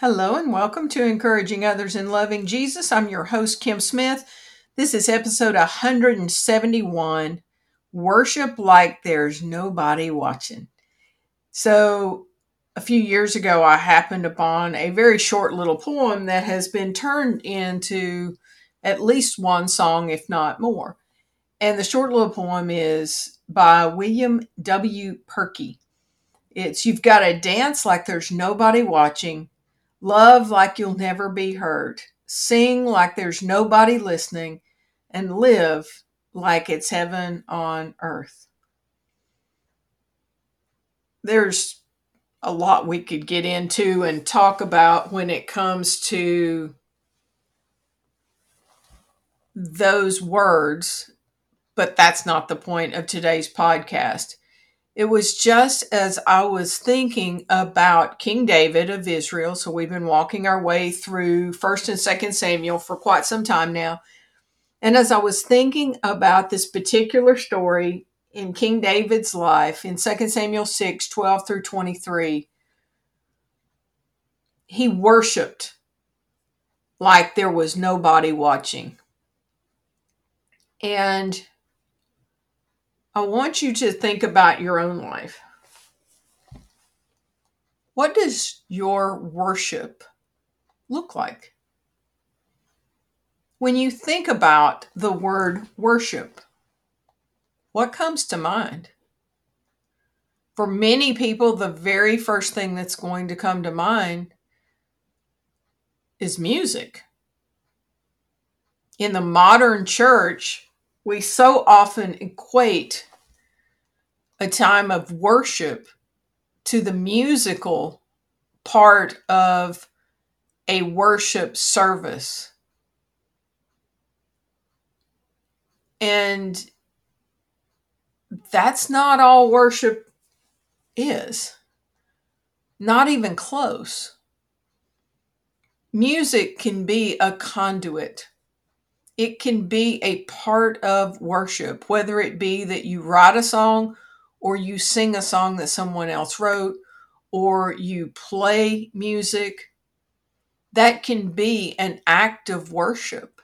Hello and welcome to Encouraging Others in Loving Jesus. I'm your host, Kim Smith. This is episode 171 Worship Like There's Nobody Watching. So, a few years ago, I happened upon a very short little poem that has been turned into at least one song, if not more. And the short little poem is by William W. Purkey. It's You've Got to Dance Like There's Nobody Watching Love like you'll never be heard. Sing like there's nobody listening. And live like it's heaven on earth. There's a lot we could get into and talk about when it comes to those words, but that's not the point of today's podcast. It was just as I was thinking about King David of Israel. So we've been walking our way through 1st and 2nd Samuel for quite some time now. And as I was thinking about this particular story in King David's life in 2 Samuel 6 12 through 23, he worshiped like there was nobody watching. And I want you to think about your own life. What does your worship look like? When you think about the word worship, what comes to mind? For many people, the very first thing that's going to come to mind is music. In the modern church, we so often equate a time of worship to the musical part of a worship service. And that's not all worship is, not even close. Music can be a conduit. It can be a part of worship, whether it be that you write a song or you sing a song that someone else wrote, or you play music, that can be an act of worship.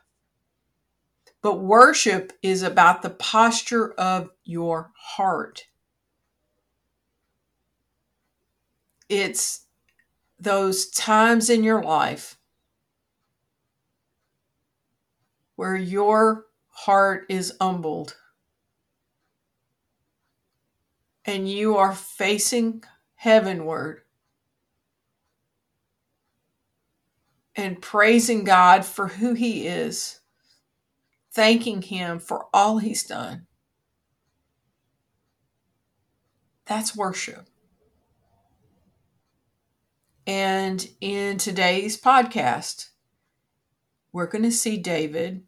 But worship is about the posture of your heart. It's those times in your life where your heart is humbled and you are facing heavenward and praising God for who He is, thanking Him for all He's done. That's worship. And in today's podcast, we're going to see David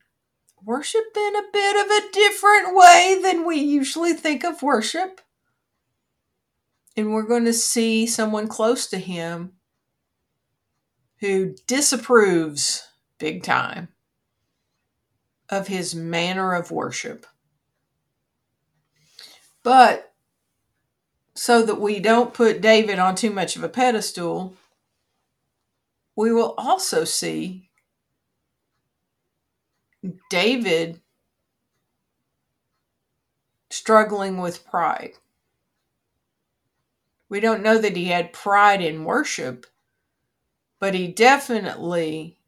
worship in a bit of a different way than we usually think of worship and we're going to see someone close to him who disapproves big time of his manner of worship. But so that we don't put David on too much of a pedestal, we will also see David struggling with pride. We don't know that he had pride in worship, but he definitely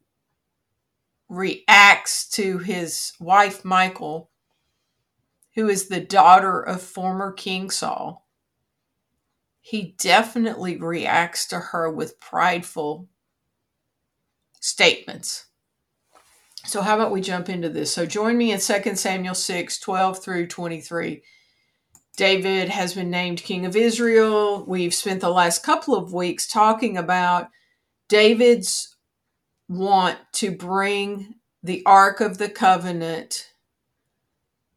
reacts to his wife, Michal, who is the daughter of former King Saul. He definitely reacts to her with prideful statements. So, how about we jump into this? So, join me in 2 Samuel 6 12 through 23. David has been named King of Israel. We've spent the last couple of weeks talking about David's want to bring the Ark of the Covenant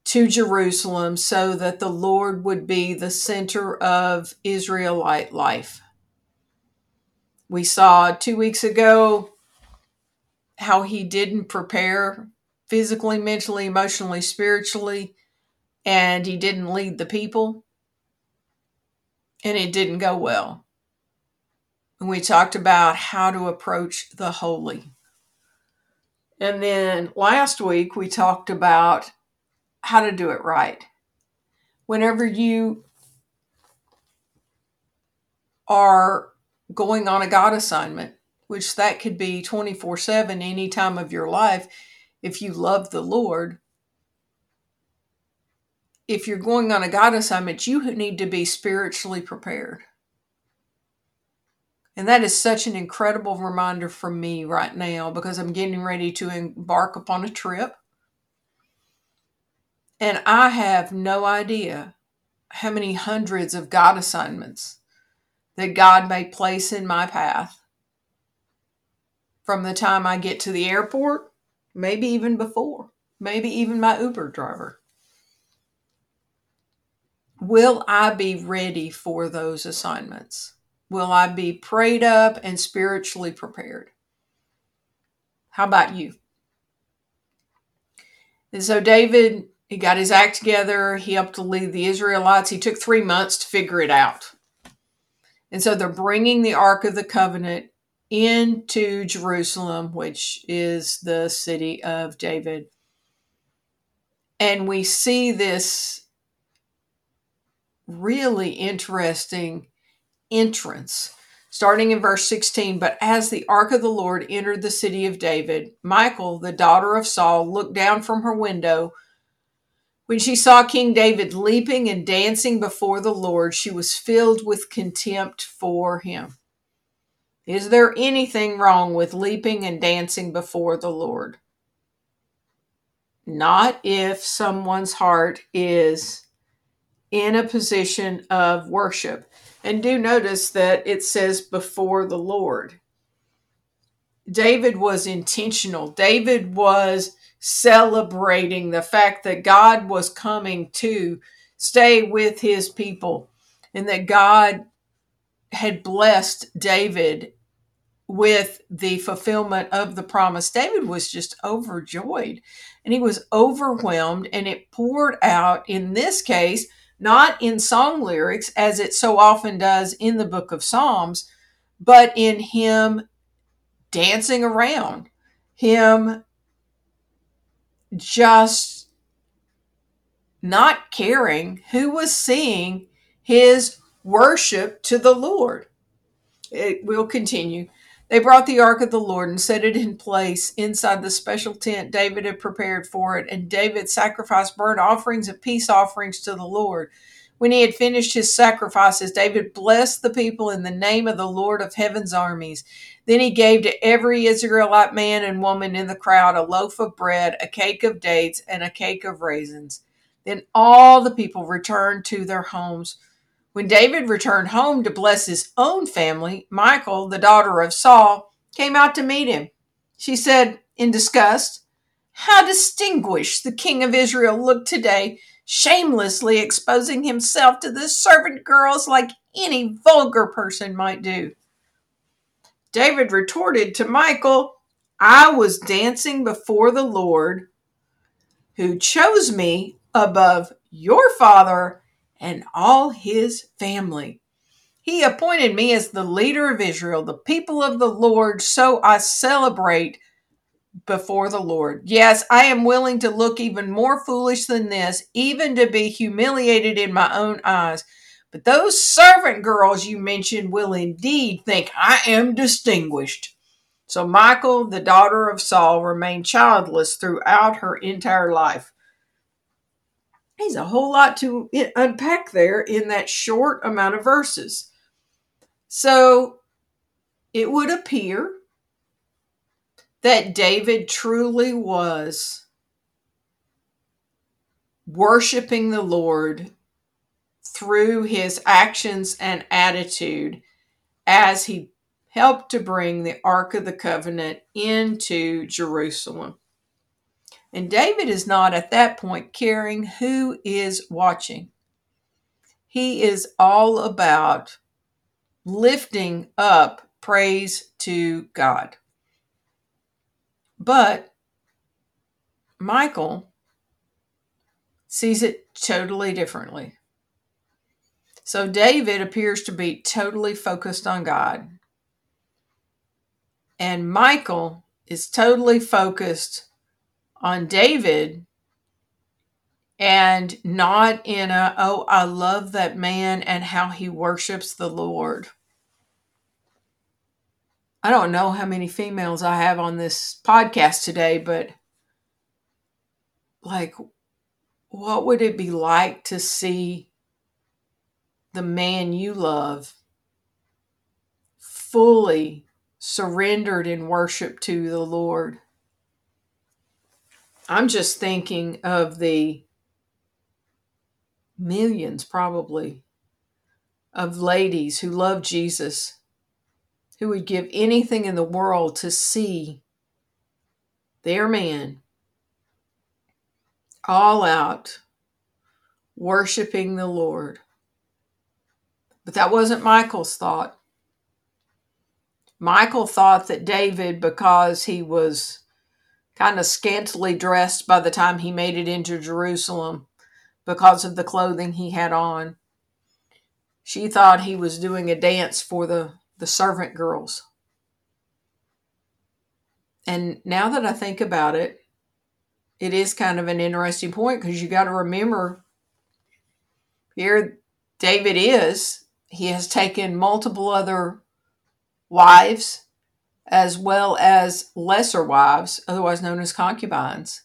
to Jerusalem so that the Lord would be the center of Israelite life. We saw two weeks ago how he didn't prepare physically, mentally, emotionally, spiritually and he didn't lead the people and it didn't go well. And we talked about how to approach the holy. And then last week we talked about how to do it right. Whenever you are going on a God assignment, which that could be 24 7 any time of your life if you love the Lord. If you're going on a God assignment, you need to be spiritually prepared. And that is such an incredible reminder for me right now because I'm getting ready to embark upon a trip. And I have no idea how many hundreds of God assignments that God may place in my path from the time I get to the airport, maybe even before, maybe even my Uber driver. Will I be ready for those assignments? Will I be prayed up and spiritually prepared? How about you? And so David, he got his act together. He helped to lead the Israelites. He took three months to figure it out. And so they're bringing the Ark of the Covenant into Jerusalem, which is the city of David. And we see this really interesting entrance. Starting in verse 16, but as the ark of the Lord entered the city of David, Michal, the daughter of Saul, looked down from her window. When she saw King David leaping and dancing before the Lord, she was filled with contempt for him. Is there anything wrong with leaping and dancing before the Lord? Not if someone's heart is in a position of worship. And do notice that it says before the Lord. David was intentional. David was celebrating the fact that God was coming to stay with his people and that God had blessed David with the fulfillment of the promise. David was just overjoyed and he was overwhelmed, and it poured out in this case not in song lyrics as it so often does in the book of Psalms, but in him dancing around, him just not caring who was seeing his worship to the Lord. It will continue. They brought the ark of the Lord and set it in place inside the special tent David had prepared for it, and David sacrificed burnt offerings and peace offerings to the Lord. When he had finished his sacrifices, David blessed the people in the name of the Lord of heaven's armies. Then he gave to every Israelite man and woman in the crowd a loaf of bread, a cake of dates, and a cake of raisins. Then all the people returned to their homes. When David returned home to bless his own family, Michal, the daughter of Saul, came out to meet him. She said, in disgust, How distinguished the king of Israel looked today, shamelessly exposing himself to the servant girls like any vulgar person might do. David retorted to Michal, I was dancing before the Lord who chose me above your father and all his family. He appointed me as the leader of Israel, the people of the Lord, so I celebrate before the Lord. Yes, I am willing to look even more foolish than this, even to be humiliated in my own eyes. But those servant girls you mentioned will indeed think I am distinguished. So Michal, the daughter of Saul, remained childless throughout her entire life. There's a whole lot to unpack there in that short amount of verses. So it would appear that David truly was worshiping the Lord through his actions and attitude as he helped to bring the Ark of the Covenant into Jerusalem. And David is not at that point caring who is watching. He is all about lifting up praise to God. But Michal sees it totally differently. So David appears to be totally focused on God. And Michal is totally focused on David and not in a, oh, I love that man and how he worships the Lord. I don't know how many females I have on this podcast today, but like, what would it be like to see the man you love fully surrendered in worship to the Lord? I'm just thinking of the millions, probably, of ladies who love Jesus, who would give anything in the world to see their man all out worshiping the Lord. But that wasn't Michal's thought. Michal thought that David, because he was kind of scantily dressed by the time he made it into Jerusalem because of the clothing he had on, she thought he was doing a dance for the, the servant girls. And now that I think about it, it is kind of an interesting point because you got to remember here David is, he has taken multiple other wives as well as lesser wives, otherwise known as concubines.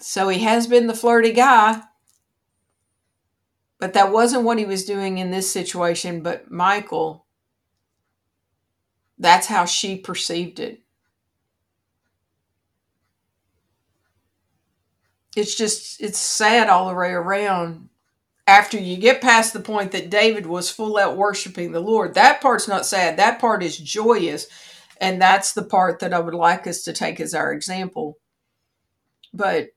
So he has been the flirty guy, but that wasn't what he was doing in this situation. But Michal, that's how she perceived it. it's just it's sad all the way around after you get past the point that David was full out worshiping the Lord. That part's not sad. That part is joyous. And that's the part that I would like us to take as our example. But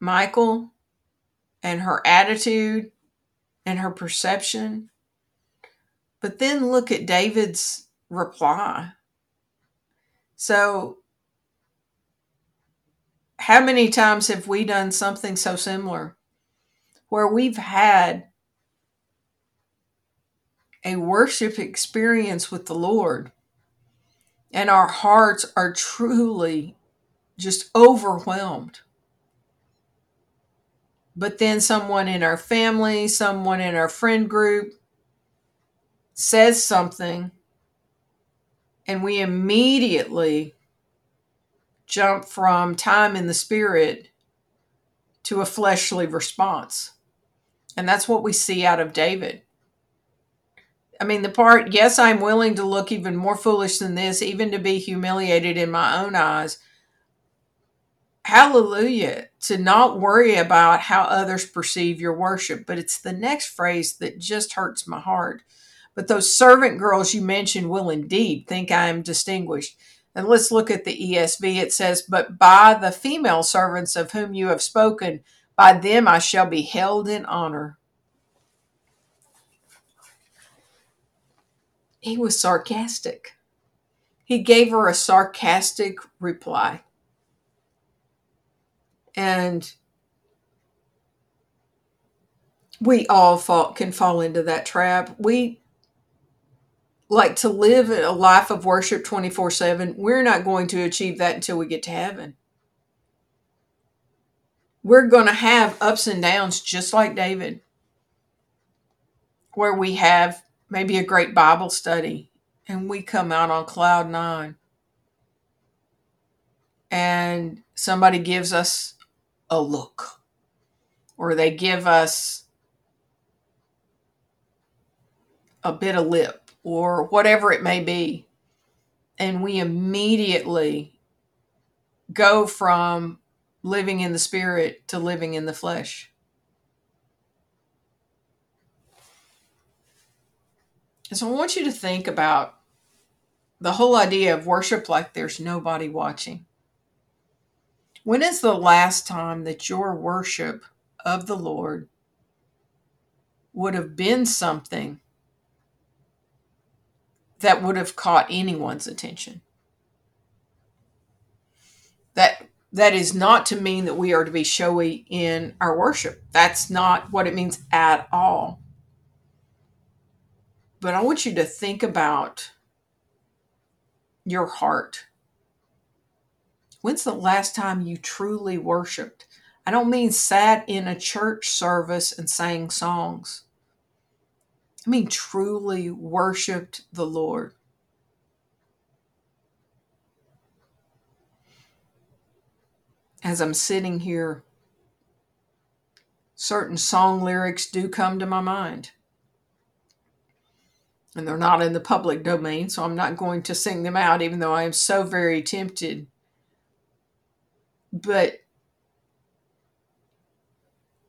Michal and her attitude and her perception. But then look at David's reply. So how many times have we done something so similar where we've had a worship experience with the Lord and our hearts are truly just overwhelmed? But then someone in our family, someone in our friend group says something, and we immediately jump from time in the spirit to a fleshly response. And that's what we see out of David. I mean, the part, yes, I'm willing to look even more foolish than this, even to be humiliated in my own eyes. Hallelujah. To not worry about how others perceive your worship. But it's the next phrase that just hurts my heart. But those servant girls you mentioned will indeed think I am distinguished. And let's look at the ESV. It says, But by the female servants of whom you have spoken, by them I shall be held in honor. He was sarcastic. He gave her a sarcastic reply. And we all fall, can fall into that trap. We like to live a life of worship 24 7, we're not going to achieve that until we get to heaven. We're going to have ups and downs just like David, where we have maybe a great Bible study and we come out on cloud nine. And somebody gives us a look, or they give us a bit of lip or whatever it may be. And we immediately go from living in the spirit to living in the flesh. And so I want you to think about the whole idea of worship like there's nobody watching. When is the last time that your worship of the Lord would have been something that would have caught anyone's attention. That that is not to mean that we are to be showy in our worship. That's not what it means at all. But I want you to think about your heart? When's the last time you truly worshiped? I don't mean sat in a church service and sang songs. I mean truly worshiped the Lord. As I'm sitting here, certain song lyrics do come to my mind and they're not in the public domain, so I'm not going to sing them out, even though I am so very tempted. But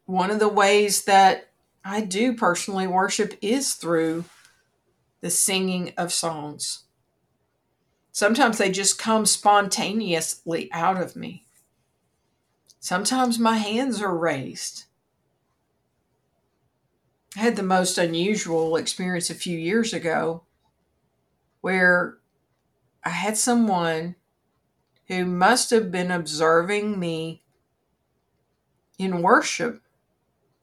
one of the ways that I do personally worship is through the singing of songs. Sometimes they just come spontaneously out of me. Sometimes my hands are raised. I had the most unusual experience a few years ago where I had someone who must have been observing me in worship,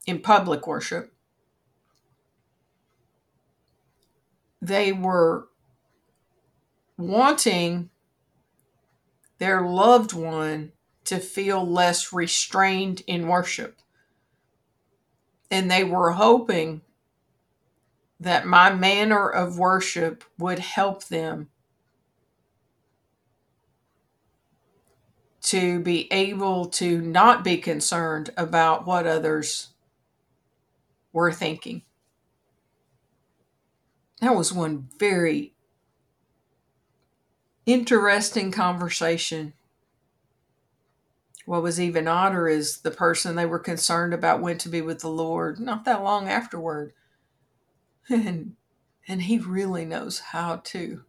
in public worship. They were wanting their loved one to feel less restrained in worship and they were hoping that my manner of worship would help them to be able to not be concerned about what others were thinking. That was one very interesting conversation what was even odder is the person they were concerned about went to be with the Lord not that long afterward. And and he really knows how to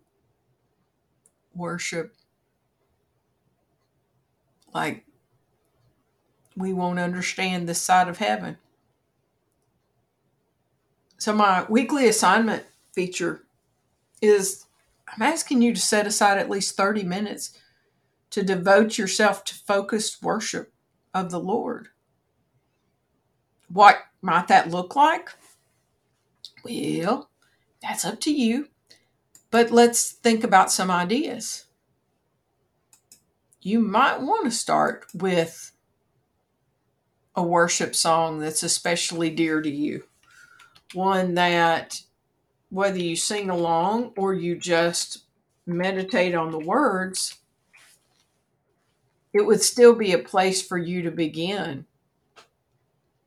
worship like we won't understand this side of heaven. So my weekly assignment feature is I'm asking you to set aside at least 30 minutes to devote yourself to focused worship of the Lord. What might that look like? Well, that's up to you. But let's think about some ideas. You might want to start with a worship song that's especially dear to you. One that, whether you sing along or you just meditate on the words, it would still be a place for you to begin.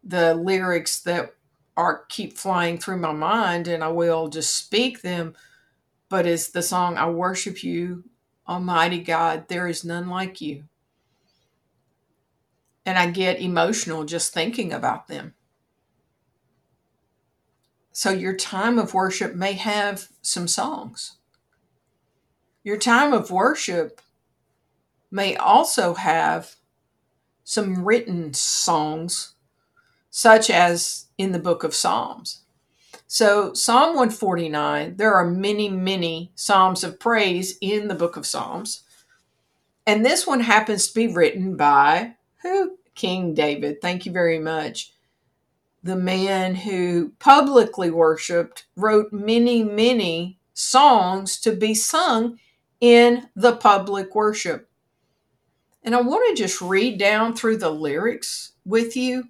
The lyrics that are keep flying through my mind and I will just speak them, but it's the song I worship you, Almighty God, there is none like you. And I get emotional just thinking about them. So your time of worship may have some songs. Your time of worship may also have some written songs, such as in the book of Psalms. So, Psalm 149, there are many, many Psalms of praise in the book of Psalms. And this one happens to be written by who? King David. Thank you very much. The man who publicly worshiped wrote many, many songs to be sung in the public worship. And I want to just read down through the lyrics with you.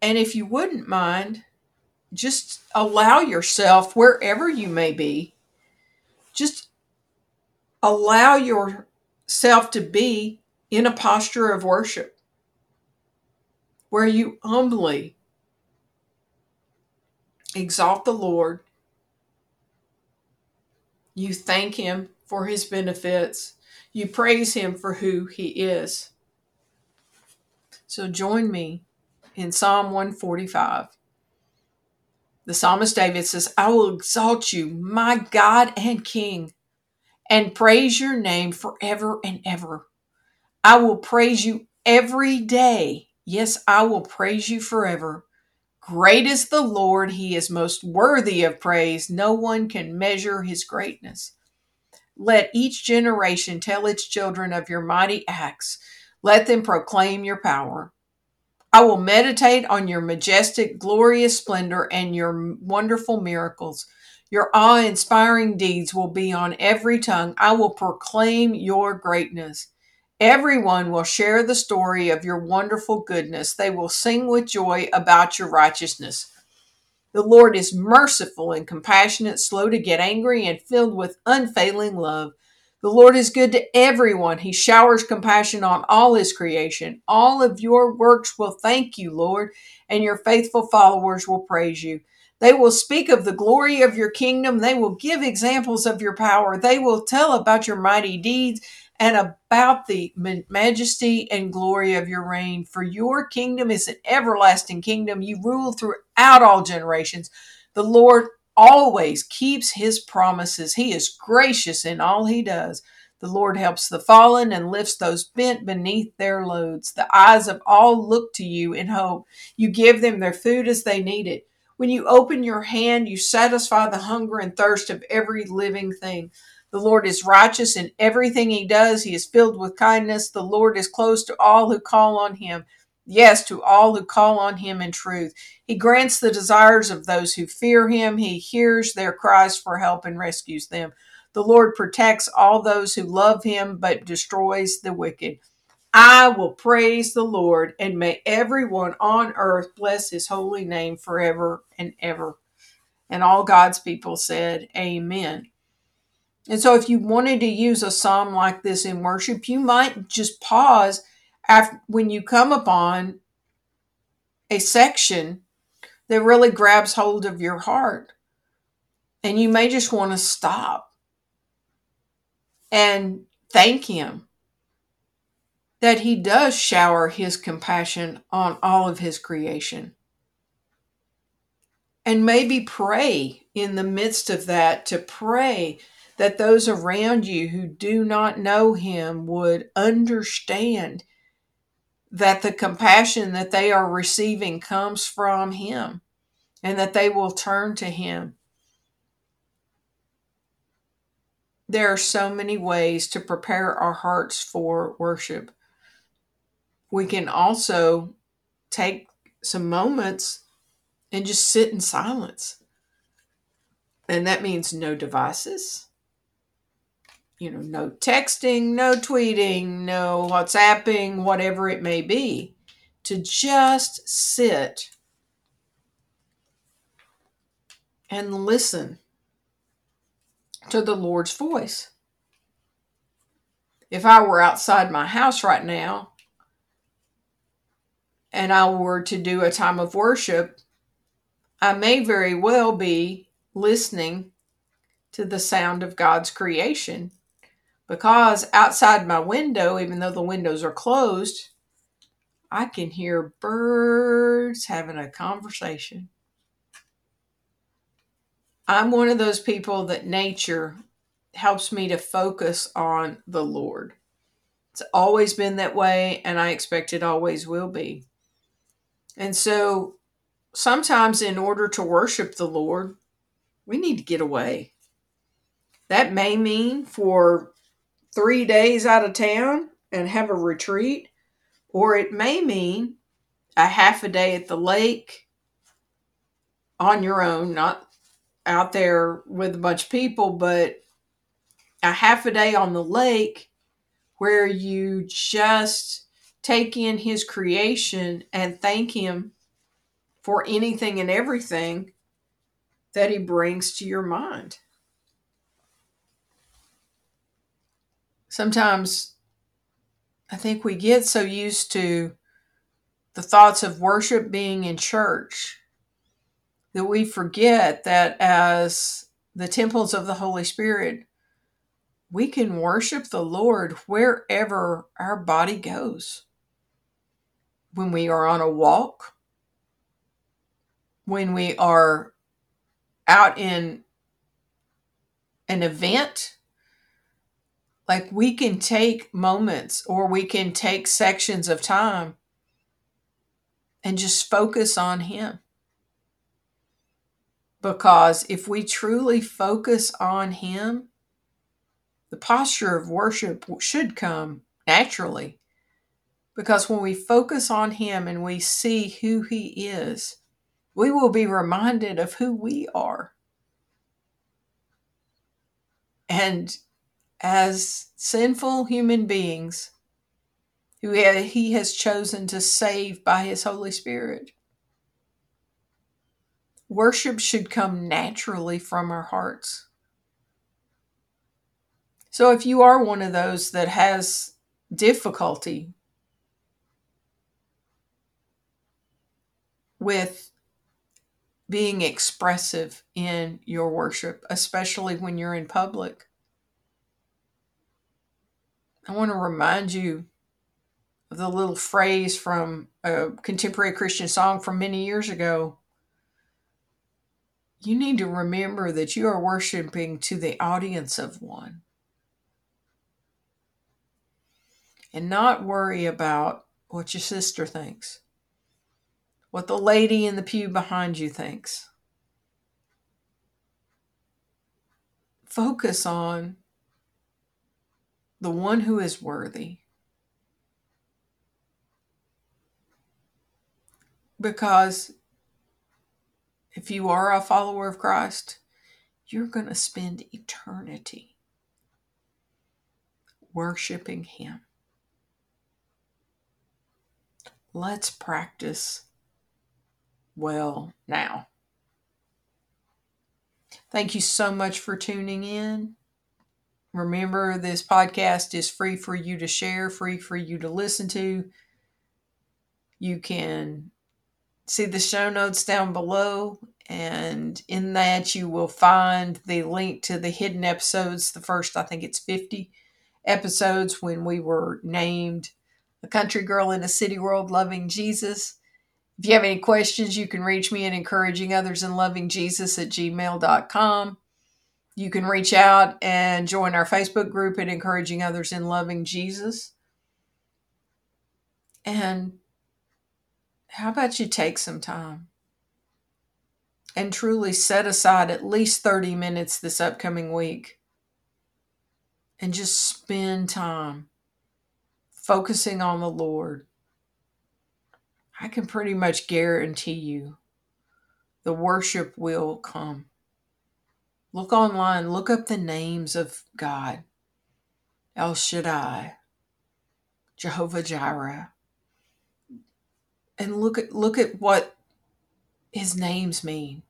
And if you wouldn't mind, just allow yourself, wherever you may be, just allow yourself to be in a posture of worship where you humbly exalt the Lord. You thank Him for His benefits you praise him for who he is. So join me in Psalm 145. The psalmist David says, I will exalt you, my God and King, and praise your name forever and ever. I will praise you every day. Yes, I will praise you forever. Great is the Lord, he is most worthy of praise. No one can measure his greatness. Let each generation tell its children of your mighty acts. Let them proclaim your power. I will meditate on your majestic, glorious splendor and your wonderful miracles. Your awe inspiring deeds will be on every tongue. I will proclaim your greatness. Everyone will share the story of your wonderful goodness. They will sing with joy about your righteousness. The Lord is merciful and compassionate, slow to get angry, and filled with unfailing love. The Lord is good to everyone. He showers compassion on all his creation. All of your works will thank you, Lord, and your faithful followers will praise you. They will speak of the glory of your kingdom. They will give examples of your power. They will tell about your mighty deeds and about the majesty and glory of your reign. For your kingdom is an everlasting kingdom. You rule throughout all generations. The Lord always keeps his promises. He is gracious in all he does. The Lord helps the fallen and lifts those bent beneath their loads. The eyes of all look to you in hope. You give them their food as they need it. When you open your hand, you satisfy the hunger and thirst of every living thing. The Lord is righteous in everything he does. He is filled with kindness. The Lord is close to all who call on him. Yes, to all who call on him in truth. He grants the desires of those who fear him. He hears their cries for help and rescues them. The Lord protects all those who love him, but destroys the wicked. I will praise the Lord, and may everyone on earth bless his holy name forever and ever. And all God's people said, Amen. And so, if you wanted to use a psalm like this in worship, you might just pause after, when you come upon a section that really grabs hold of your heart. And you may just want to stop and thank Him that he does shower his compassion on all of his creation. And maybe pray in the midst of that to pray that those around you who do not know him would understand that the compassion that they are receiving comes from him and that they will turn to him. There are so many ways to prepare our hearts for worship we can also take some moments and just sit in silence. And that means no devices, you know, no texting, no tweeting, no WhatsApping, whatever it may be, to just sit and listen to the Lord's voice. If I were outside my house right now, and I were to do a time of worship, I may very well be listening to the sound of God's creation because outside my window, even though the windows are closed, I can hear birds having a conversation. I'm one of those people that nature helps me to focus on the Lord. It's always been that way, and I expect it always will be. And so sometimes, in order to worship the Lord, we need to get away. That may mean for three days out of town and have a retreat, or it may mean a half a day at the lake on your own, not out there with a bunch of people, but a half a day on the lake where you just take in his creation and thank him for anything and everything that he brings to your mind. Sometimes I think we get so used to the thoughts of worship being in church that we forget that as the temples of the Holy Spirit, we can worship the Lord wherever our body goes when we are on a walk, when we are out in an event, like we can take moments or we can take sections of time and just focus on Him. Because if we truly focus on Him, the posture of worship should come naturally. Because when we focus on Him and we see who He is, we will be reminded of who we are. And as sinful human beings who he has chosen to save by his Holy Spirit, worship should come naturally from our hearts. So if you are one of those that has difficulty with being expressive in your worship, especially when you're in public, I want to remind you of the little phrase from a contemporary Christian song from many years ago. You need to remember that you are worshiping to the audience of one. And not worry about what your sister thinks, what the lady in the pew behind you thinks. Focus on the one who is worthy. Because if you are a follower of Christ, you're going to spend eternity worshiping Him. Let's practice well now. Thank you so much for tuning in. Remember, this podcast is free for you to share, free for you to listen to. You can see the show notes down below, and in that, you will find the link to the hidden episodes. The first, I think it's 50 episodes when we were named a country girl in a city world loving Jesus. If you have any questions, you can reach me at encouraging others and loving Jesus at gmail.com. You can reach out and join our Facebook group at Encouraging Others in Loving Jesus. And how about you take some time and truly set aside at least 30 minutes this upcoming week and just spend time focusing on the Lord? I can pretty much guarantee you the worship will come. Look online, look up the names of God El Shaddai, Jehovah Jireh, and look at look at what his names mean.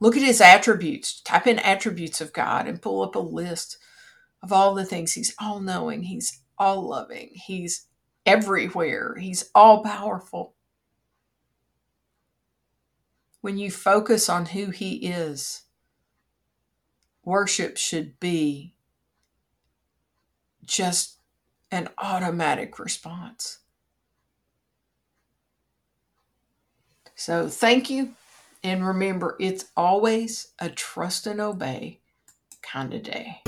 Look at his attributes. Type in attributes of God and pull up a list of all the things he's all knowing, he's all loving, he's everywhere, he's all powerful. When you focus on who he is, worship should be just an automatic response. So, thank you. And remember, it's always a trust and obey kind of day.